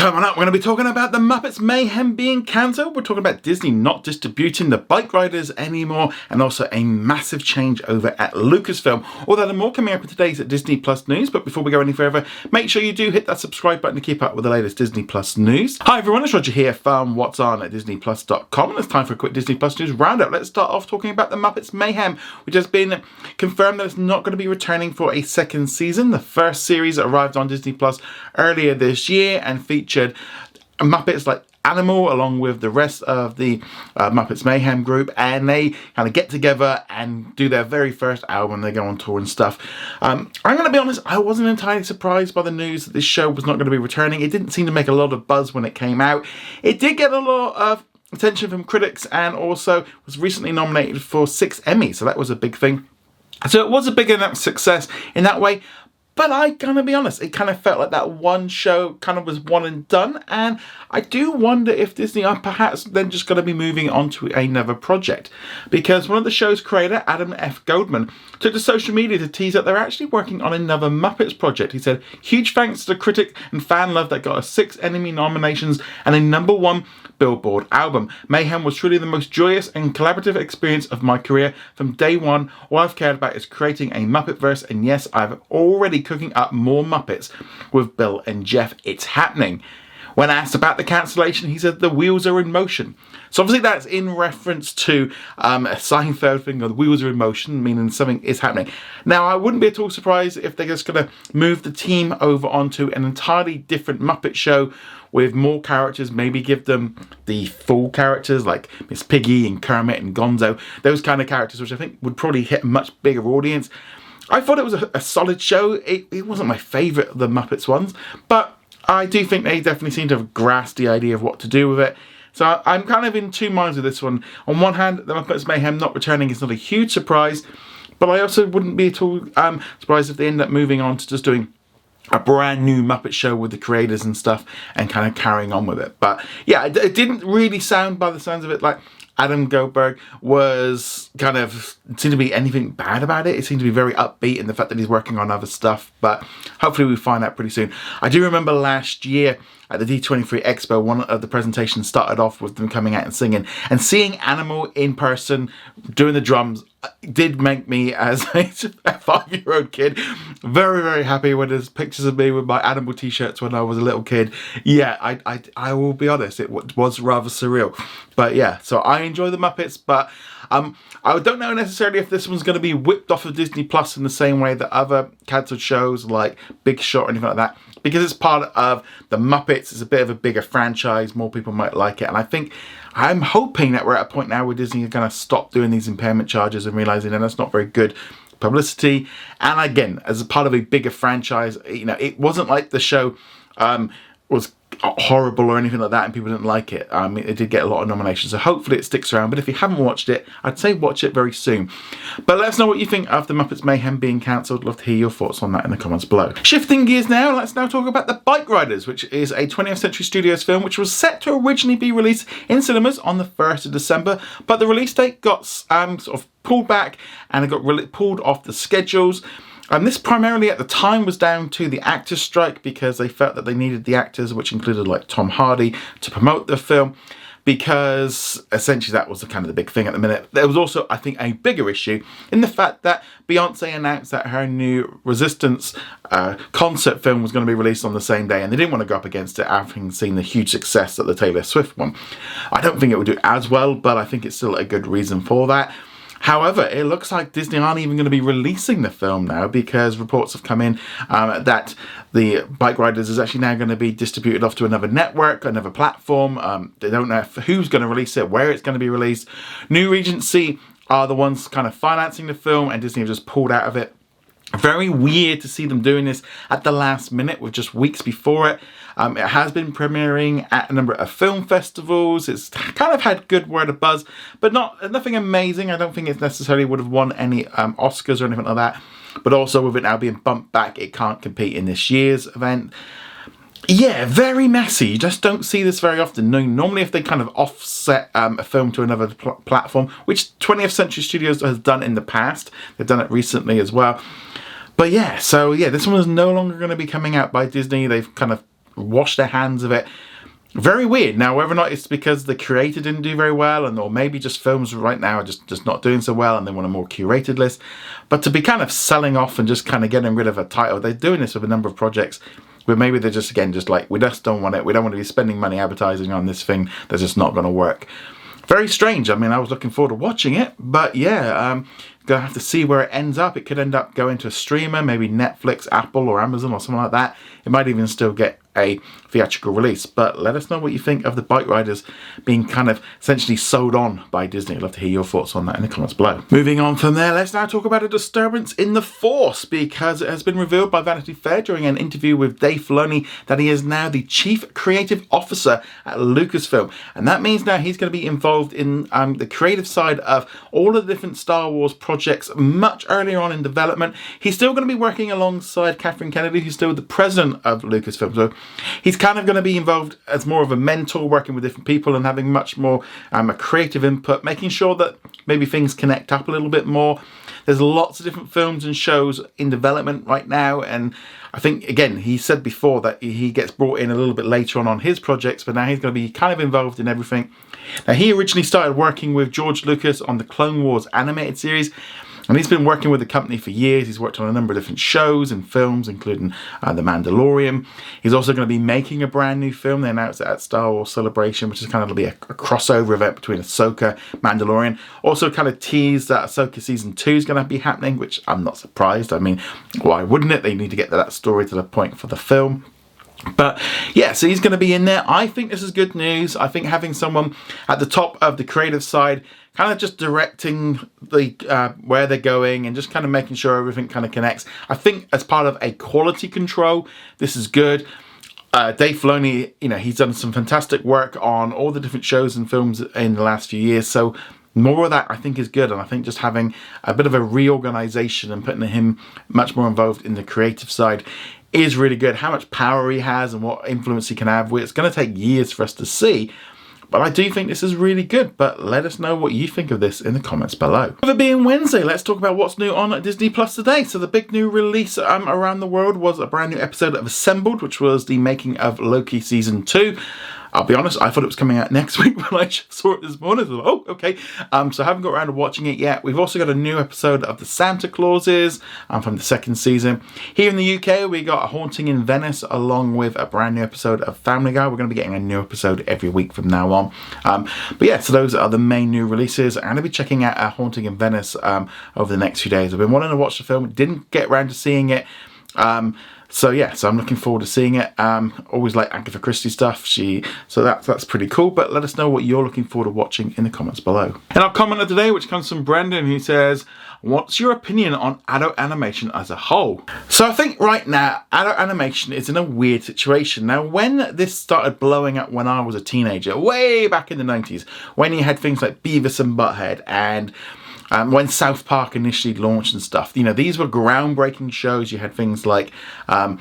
Coming up, we're going to be talking about the Muppets Mayhem being cancelled. We're talking about Disney not distributing the Bike Riders anymore, and also a massive change over at Lucasfilm. All that and more coming up in today's Disney Plus news. But before we go any further, make sure you do hit that subscribe button to keep up with the latest Disney Plus news. Hi everyone, it's Roger here from What's On at DisneyPlus.com, and it's time for a quick Disney Plus news roundup. Let's start off talking about the Muppets Mayhem, which has been confirmed that it's not going to be returning for a second season. The first series arrived on Disney Plus earlier this year and featured featured Muppets like Animal along with the rest of the uh, Muppets Mayhem group, and they kind of get together and do their very first album. They go on tour and stuff. Um, I'm going to be honest, I wasn't entirely surprised by the news that this show was not going to be returning. It didn't seem to make a lot of buzz when it came out. It did get a lot of attention from critics and also was recently nominated for six Emmys, so that was a big thing. So it was a big enough success in that way, but I gotta be honest, it kind of felt like that one show kind of was one and done. And I do wonder if Disney are perhaps then just going to be moving on to another project. Because one of the show's creator, Adam F. Goldberg, took to social media to tease that they're actually working on another Muppets project. He said, Huge thanks to the critic and fan love that got us six Emmy nominations and a number one Billboard album. Mayhem was truly the most joyous and collaborative experience of my career. From day one, all I've cared about is creating a Muppet verse, and yes, I've already cooking up more Muppets with Bill and Jeff. It's happening. When asked about the cancellation, he said the wheels are in motion. So obviously that's in reference to um, a Seinfeld thing, or the wheels are in motion, meaning something is happening. Now, I wouldn't be at all surprised if they're just going to move the team over onto an entirely different Muppet show with more characters, maybe give them the full characters like Miss Piggy and Kermit and Gonzo, those kind of characters, which I think would probably hit a much bigger audience. I thought it was a, a solid show. It, it wasn't my favourite of the Muppets ones, but I do think they definitely seem to have grasped the idea of what to do with it. So I'm kind of in two minds with this one. On one hand, the Muppets Mayhem not returning is not a huge surprise, but I also wouldn't be at all um, surprised if they end up moving on to just doing a brand new Muppet show with the creators and stuff and kind of carrying on with it. But yeah, it, it didn't really sound by the sounds of it like Adam Goldberg was kind of seemed to be anything bad about it. It seemed to be very upbeat in the fact that he's working on other stuff, but hopefully we find out pretty soon. I do remember last year at the D23 Expo, one of the presentations started off with them coming out and singing. And seeing Animal in person doing the drums uh, did make me, as a five year old kid, very, very happy when there's pictures of me with my Animal t shirts when I was a little kid. Yeah, I, I, I will be honest, it was rather surreal. But yeah, so I enjoy the Muppets, but um, I don't know necessarily if this one's going to be whipped off of Disney Plus in the same way that other cancelled shows like Big Shot or anything like that because it's part of the Muppets. It's a bit of a bigger franchise. More people might like it, and I think I'm hoping that we're at a point now where Disney are going to stop doing these impairment charges and realizing that that's not very good publicity. And again, as a part of a bigger franchise, you know, it wasn't like the show um, was horrible or anything like that and people didn't like it. Um, it did get a lot of nominations, so hopefully it sticks around. But if you haven't watched it, I'd say watch it very soon. But let us know what you think of the Muppets Mayhem being cancelled. Love to hear your thoughts on that in the comments below. Shifting gears now, let's now talk about The Bike Riders, which is a 20th Century Studios film which was set to originally be released in cinemas on the 1st of December, but the release date got um, sort of pulled back and it got really pulled off the schedules. And this primarily at the time was down to the actors' strike because they felt that they needed the actors, which included like Tom Hardy, to promote the film because essentially that was the kind of the big thing at the minute. There was also, I think, a bigger issue in the fact that Beyonce announced that her new Renaissance uh, concert film was going to be released on the same day, and they didn't want to go up against it, having seen the huge success that the Taylor Swift one. I don't think it would do as well, but I think it's still a good reason for that. However, it looks like Disney aren't even going to be releasing the film now because reports have come in um, that the Bike Riders is actually now going to be distributed off to another network, another platform. Um, they don't know who's going to release it, where it's going to be released. New Regency are the ones kind of financing the film, and Disney have just pulled out of it. Very weird to see them doing this at the last minute with just weeks before it. Um, it has been premiering at a number of film festivals. It's kind of had good word of buzz, but not nothing amazing. I don't think it necessarily would have won any um, Oscars or anything like that. But also with it now being bumped back, it can't compete in this year's event. Yeah, very messy. You just don't see this very often. No, normally, if they kind of offset um, a film to another pl- platform, which 20th Century Studios has done in the past, they've done it recently as well. But yeah, so yeah, this one is no longer going to be coming out by Disney. They've kind of washed their hands of it. Very weird. Now, whether or not it's because the creator didn't do very well, and or maybe just films right now are just, just not doing so well and they want a more curated list. But to be kind of selling off and just kind of getting rid of a title, they're doing this with a number of projects where maybe they're just again just like we just don't want it. We don't want to be spending money advertising on this thing that's just not going to work. Very strange. I mean, I was looking forward to watching it, but yeah, um, gonna have to see where it ends up. It could end up going to a streamer, maybe Netflix, Apple, or Amazon, or something like that. It might even still get a theatrical release. But let us know what you think of the Bike Riders being kind of essentially sold on by Disney. I'd love to hear your thoughts on that in the comments below. Moving on from there, let's now talk about a disturbance in the Force because it has been revealed by Vanity Fair during an interview with Dave Filoni that he is now the Chief Creative Officer at Lucasfilm. And that means now he's going to be involved in um, the creative side of all of the different Star Wars projects much earlier on in development. He's still going to be working alongside Catherine Kennedy, who's still the president of Lucasfilm. So he's kind of going to be involved as more of a mentor, working with different people and having much more um, a creative input, making sure that maybe things connect up a little bit more. There's lots of different films and shows in development right now, and I think again he said before that he gets brought in a little bit later on on his projects, but now he's going to be kind of involved in everything. Now he originally started working with George Lucas on the Clone Wars animated series and he's been working with the company for years. He's worked on a number of different shows and films, including uh, The Mandalorian. He's also going to be making a brand new film. They announced it at Star Wars Celebration, which is kind of going to be a, a crossover event between Ahsoka, Mandalorian. Also, kind of teased that Ahsoka season two is going to be happening, which I'm not surprised. I mean, why wouldn't it? They need to get that story to the point for the film. But yeah, so he's going to be in there. I think this is good news. I think having someone at the top of the creative side kind of just directing the uh, where they're going and just kind of making sure everything kind of connects. I think as part of a quality control, this is good. Uh, Dave Filoni, you know, he's done some fantastic work on all the different shows and films in the last few years. So more of that I think is good and I think just having a bit of a reorganization and putting him much more involved in the creative side is really good. How much power he has and what influence he can have, it's going to take years for us to see. But I do think this is really good. But let us know what you think of this in the comments below. With it being Wednesday, let's talk about what's new on Disney Plus today. So the big new release um, around the world was a brand new episode of Assembled, which was the making of Loki season two. I'll be honest, I thought it was coming out next week when I saw it this morning. oh, okay. Um, so I haven't got around to watching it yet. We've also got a new episode of the Santa Clauses um, from the second season. Here in the UK, we got A Haunting in Venice along with a brand new episode of Family Guy. We're going to be getting a new episode every week from now on. Um, but yeah, so those are the main new releases. I'm going to be checking out A Haunting in Venice um, over the next few days. I've been wanting to watch the film, didn't get around to seeing it. Um, so yeah, so I'm looking forward to seeing it. Um, always like Agatha Christie stuff. She so that's that's pretty cool. But let us know what you're looking forward to watching in the comments below. And our comment of the day, which comes from Brendan, who says, "What's your opinion on adult animation as a whole?" So I think right now adult animation is in a weird situation. Now, when this started blowing up when I was a teenager, way back in the 90s, when you had things like Beavis and Butthead and um, when South Park initially launched and stuff, you know, these were groundbreaking shows. You had things like um,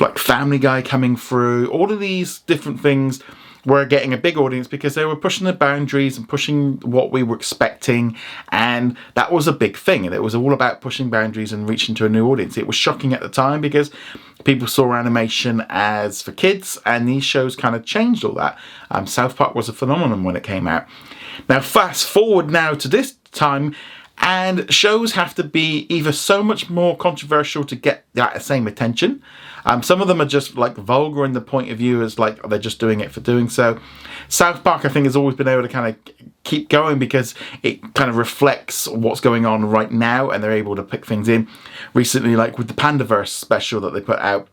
like Family Guy coming through. All of these different things were getting a big audience because they were pushing the boundaries and pushing what we were expecting, and that was a big thing. And it was all about pushing boundaries and reaching to a new audience. It was shocking at the time because people saw animation as for kids, and these shows kind of changed all that. Um, South Park was a phenomenon when it came out. Now, fast forward now to this time and shows have to be either so much more controversial to get that same attention. Um, some of them are just like vulgar in the point of view as like they're just doing it for doing so. South Park, I think, has always been able to kind of keep going because it kind of reflects what's going on right now, and they're able to pick things in. Recently, like with the Panderverse special that they put out,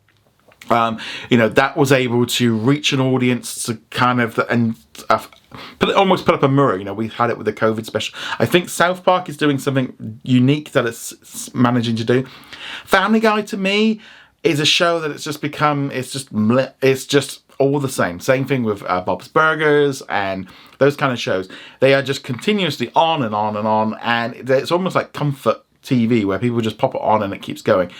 um, you know that was able to reach an audience to kind of and uh, put almost put up a mirror. You know, we had it with the COVID special. I think South Park is doing something unique that it's managing to do. Family Guy to me is a show that it's just become. It's just it's just all the same. Same thing with uh, Bob's Burgers and those kind of shows. They are just continuously on and on and on, and it's almost like comfort TV where people just pop it on and it keeps going.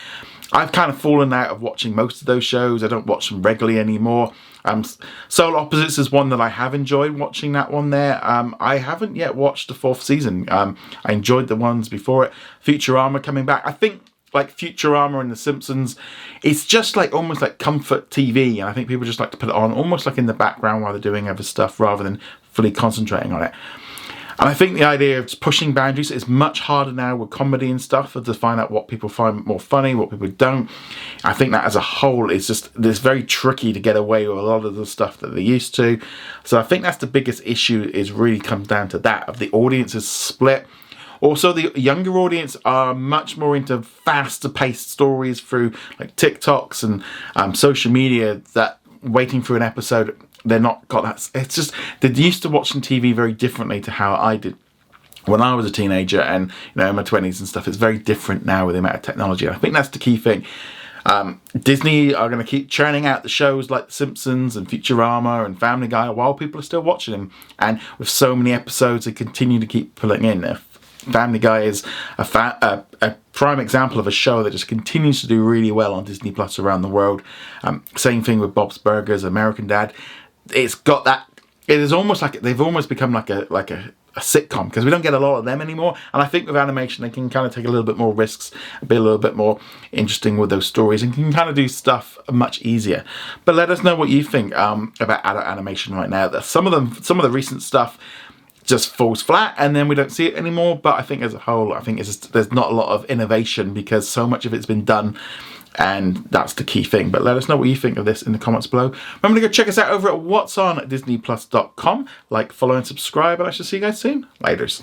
I've kind of fallen out of watching most of those shows. I don't watch them regularly anymore. Um, Solar Opposites is one that I have enjoyed watching that one there. Um, I haven't yet watched the fourth season. Um, I enjoyed the ones before it. Futurama coming back. I think like Futurama and The Simpsons, it's just like almost like comfort TV, and I think people just like to put it on almost like in the background while they're doing other stuff rather than fully concentrating on it. And I think the idea of pushing boundaries is much harder now with comedy and stuff to find out what people find more funny, what people don't. I think that as a whole is just it's very tricky to get away with a lot of the stuff that they used to. So I think that's the biggest issue is really comes down to that of the audience is split. Also, the younger audience are much more into faster paced stories through like TikToks and um, social media that waiting for an episode they're not got that. It's just they're used to watching TV very differently to how I did when I was a teenager and you know in my twenties and stuff. It's very different now with the amount of technology. I think that's the key thing. Um, Disney are going to keep churning out the shows like The Simpsons and Futurama and Family Guy while people are still watching them. And with so many episodes, they continue to keep pulling in. Family Guy is a, fa- a, a, prime example of a show that just continues to do really well on Disney Plus around the world. Um, same thing with Bob's Burgers, American Dad it's got that. It is almost like they've almost become like a like a, a sitcom because we don't get a lot of them anymore. And I think with animation, they can kind of take a little bit more risks, be a little bit more interesting with those stories, and can kind of do stuff much easier. But let us know what you think um, about adult animation right now. Some of them, some of the recent stuff just falls flat and then we don't see it anymore but i think as a whole i think just, there's not a lot of innovation because so much of it's been done and that's the key thing. But let us know what you think of this in the comments below. Remember to go check us out over at what's on disneyplus.com. Like, follow, and subscribe, and I shall see you guys soon. Laters.